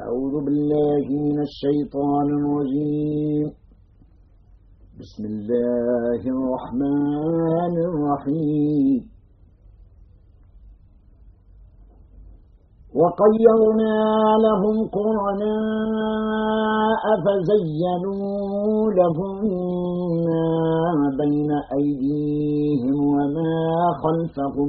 أعوذ بالله من الشيطان الرجيم. بسم الله الرحمن الرحيم. وقيرنا لهم قرناء فزينوا لهم ما بين أيديهم وما خلفهم.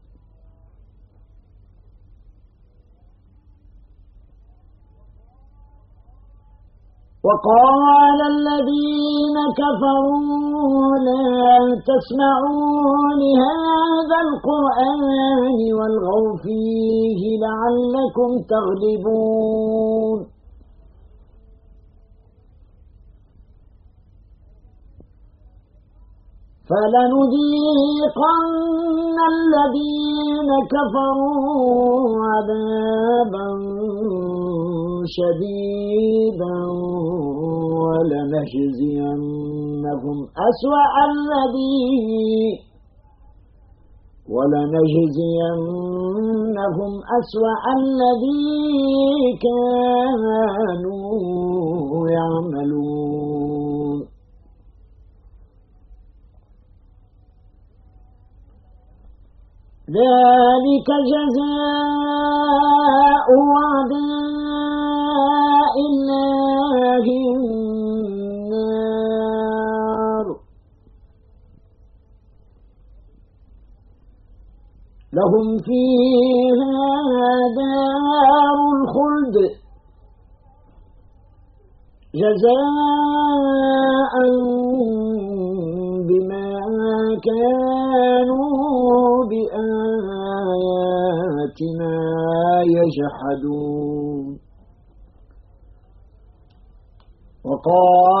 وقال الذين كفروا لا تسمعوا لهذا القرآن والغوا فيه لعلكم تغلبون. فلنذيقن الذين كفروا عذابا شديدا ولنجزينهم أسوأ الذي ولنجزينهم أسوأ الذي كانوا يعملون. ذلك جزاء أعداء لهم فيها دار الخلد جزاء بما كانوا بآياتنا يجحدون. وقال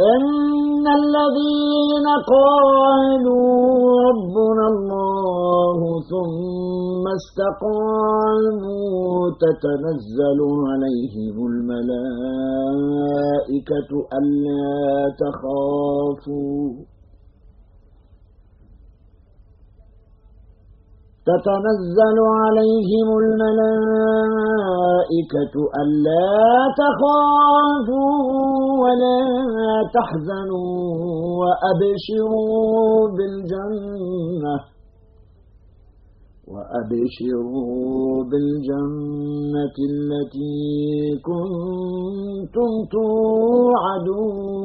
إن الذين قالوا ربنا الله ثم استقاموا تتنزل عليهم الملائكة ألا تخافوا. تتنزل عليهم الملائكة ألا تخافوا ولا تحزنوا وأبشروا بالجنة وأبشروا بالجنة التي كنتم توعدون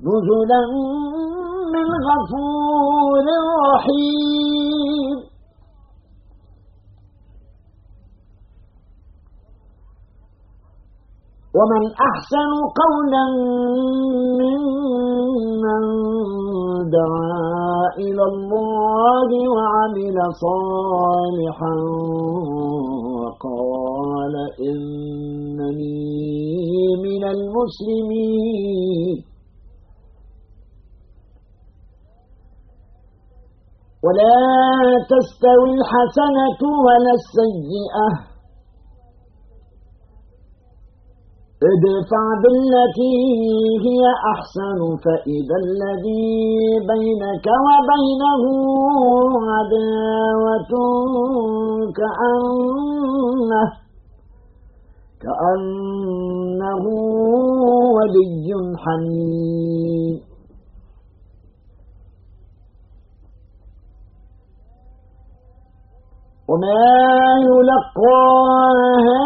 نزلا من غفور رحيم. ومن أحسن قولا ممن دعا إلى الله وعمل صالحا وقال إنني من المسلمين. ولا تستوي الحسنة ولا السيئة. ادفع بالتي هي أحسن فإذا الذي بينك وبينه عداوة كأنه كأنه ولي حميم. وما يلقاها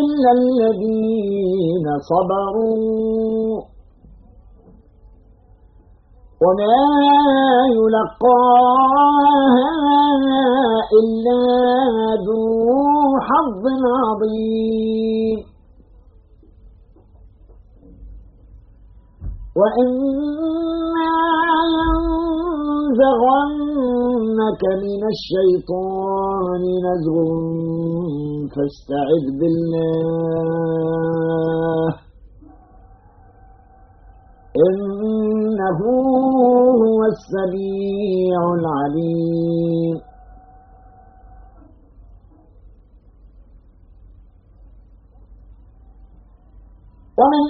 إلا الذين صبروا وما يلقاها إلا ذو حظ عظيم وإما ينزغنك من الشيطان نزغ فاستعذ بالله. إنه هو السميع العليم. ومن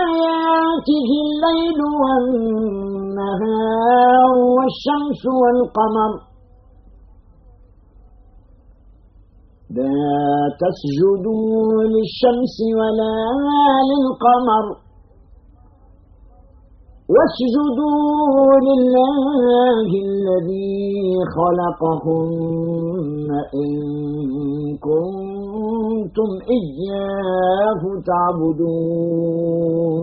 آياته الليل والنهار والشمس والقمر. لا تسجدوا للشمس ولا للقمر. واسجدوا لله الذي خلقهن إن كنتم إياه تعبدون.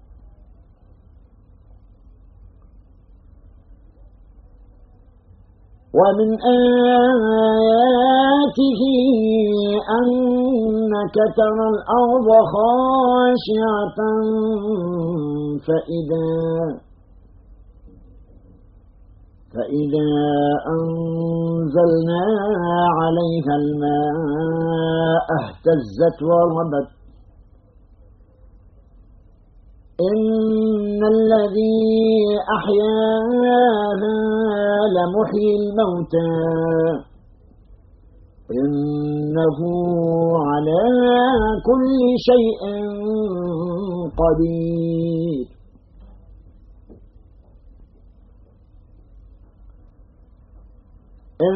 ومن آياته أنك ترى الأرض خاشعة فإذا فإذا أنزلنا عليها الماء اهتزت وربت إن الذي أحياها لمحيي الموتى إنه على كل شيء قدير إن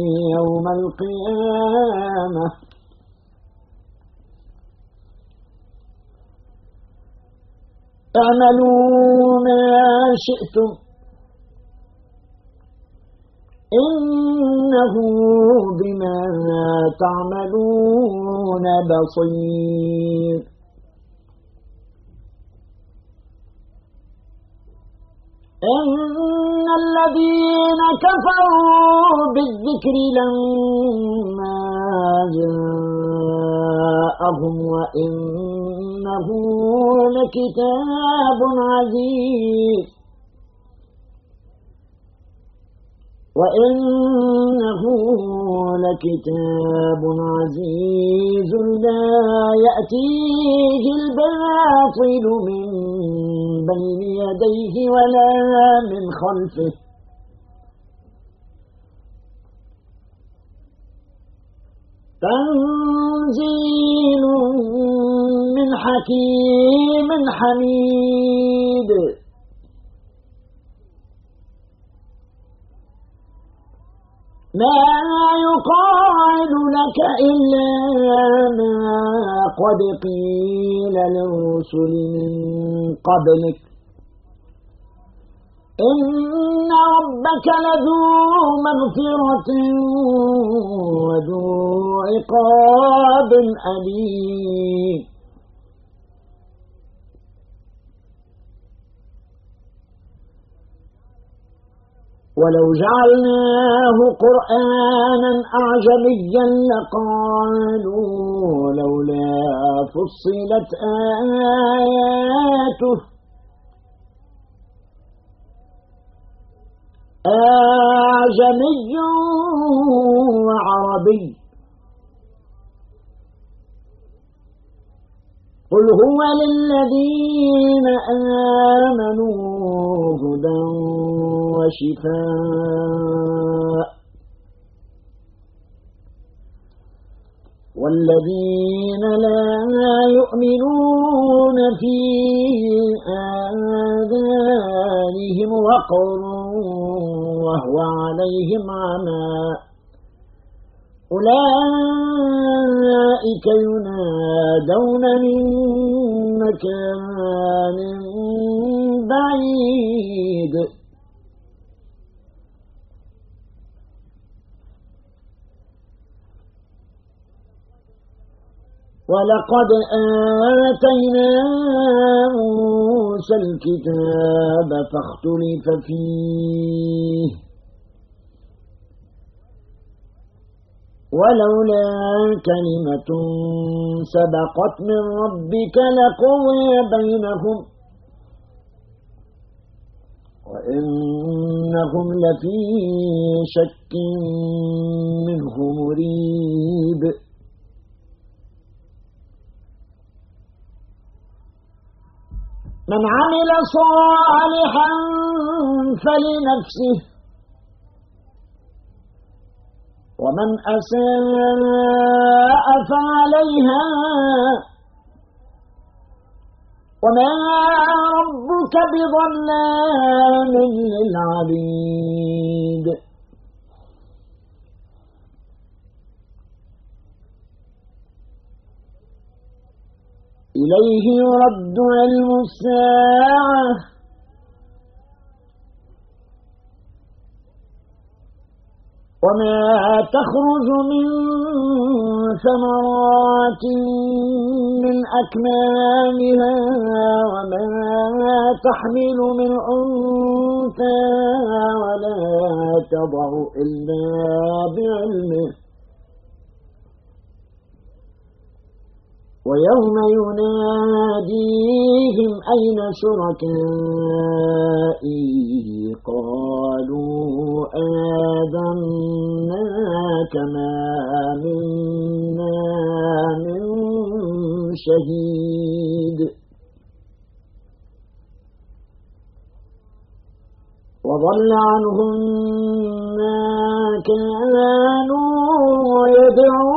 يوم القيامة. اعملوا ما شئتم. إنه بما تعملون بصير. إن الذين كفروا بالذكر لما جاءهم وإنه لكتاب عزيز. وإنه لكتاب عزيز لا يأتيه الباطل من بين يديه ولا من خلفه. تنزيل من حكيم حميد. ما يقال لك إلا ما قد قيل للرسل من قبلك. إن ربك لذو مغفرة وذو عقاب أليم. ولو جعلناه قرآنا أعجميا لقالوا لولا فصلت آياته. أعجمي وعربي. قل هو للذين آمنوا هدى وشفاء والذين لا يؤمنون في آذانهم وقر وهو عليهم عمى أولئك ينادون من مكان بعيد. ولقد آتينا موسى الكتاب فاختلف فيه. ولولا كلمة سبقت من ربك لقضي بينهم وإنهم لفي شك منه مريب. من عمل صالحا فلنفسه ومن أساء فعليها وما ربك بظلام للعبيد. إليه يرد علم الساعة. وما تخرج من ثمرات من أكمامها وما تحمل من أنثى ولا تضع إلا بعلمه ويوم يناديهم أين شركائي؟ قالوا آذنا كما منا من شهيد. وضل عنهم ما كانوا يدعون.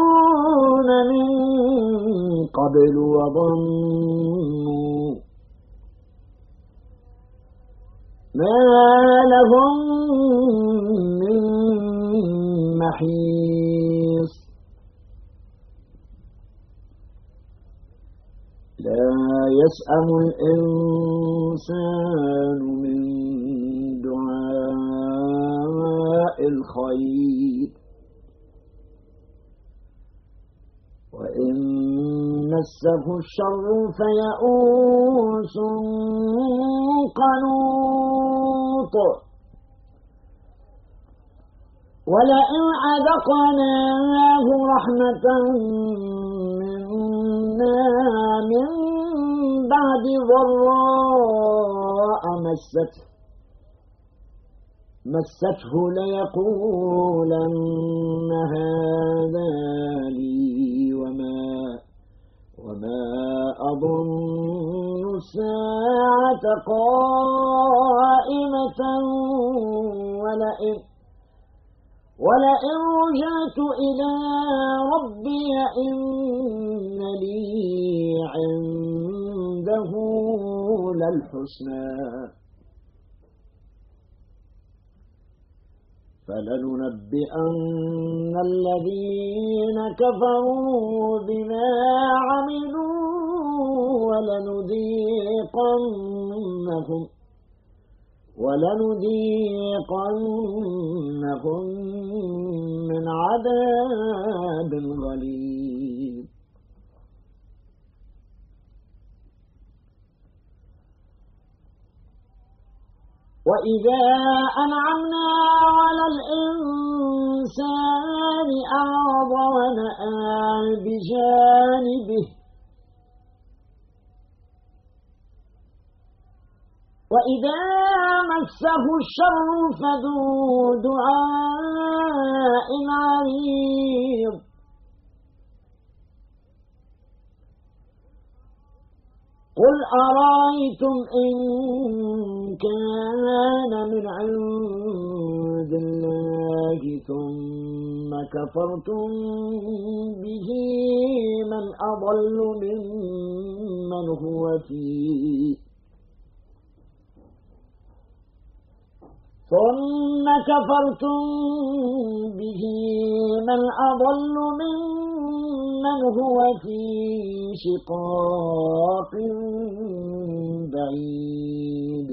قبل وظنوا ما لهم من محيص. لا يسأم الإنسان من دعاء الخير. وإن مسه الشر فيئوس قنوط. ولئن عذقناه رحمة منا من بعد ضراء مسته. مسته ليقولن هذا لي. وما أظن الساعة قائمة ولئن ولئن رجعت إلى ربي إن لي عنده للحسنى. فلننبئن الذين كفروا بما عملوا ولنذيقنهم ولنذيقنهم من عذاب غليظ. وإذا أنعمنا على الإنسان أعرض ونأى بجانبه وإذا مسه الشر فذو دعاء عريض قل أرأيتم إن كان من عند الله ثم كفرتم به من أضل ممن هو فيه ثم كفرتم به. من أضل ممن هو في شقاق بعيد.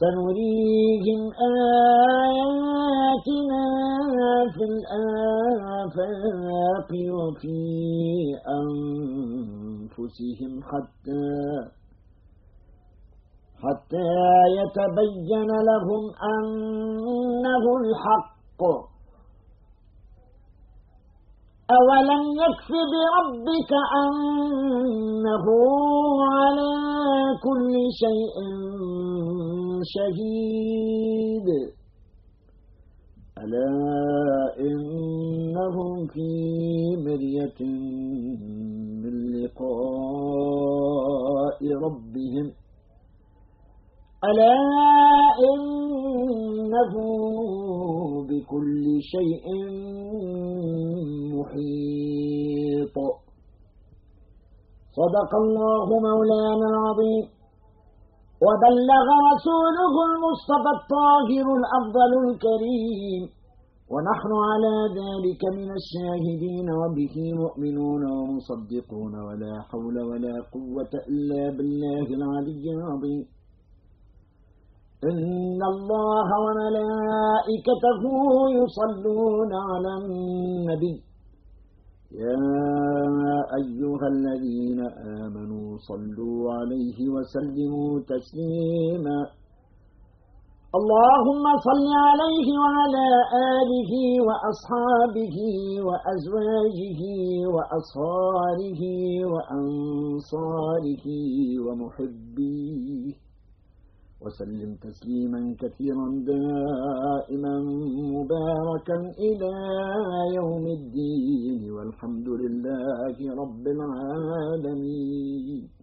سنريهم آياتنا في الآفاق وفي أنفسهم حتى حتى يتبين لهم أنه الحق. أولم يكف بربك أنه على كل شيء شهيد؟ ألا إنهم في مرية من لقاء ربهم. ألا إنه بكل شيء محيط. صدق الله مولانا العظيم. وبلغ رسوله المصطفى الطاهر الأفضل الكريم. ونحن على ذلك من الشاهدين وبه مؤمنون ومصدقون. ولا حول ولا قوة إلا بالله العلي العظيم. إن الله وملائكته يصلون على النبي. يا أيها الذين آمنوا صلوا عليه وسلموا تسليما. اللهم صل عليه وعلى آله وأصحابه وأزواجه وأصهاره وأنصاره ومحبيه. وسلم تسليما كثيرا دائما مباركا إلى يوم الدين والحمد لله رب العالمين.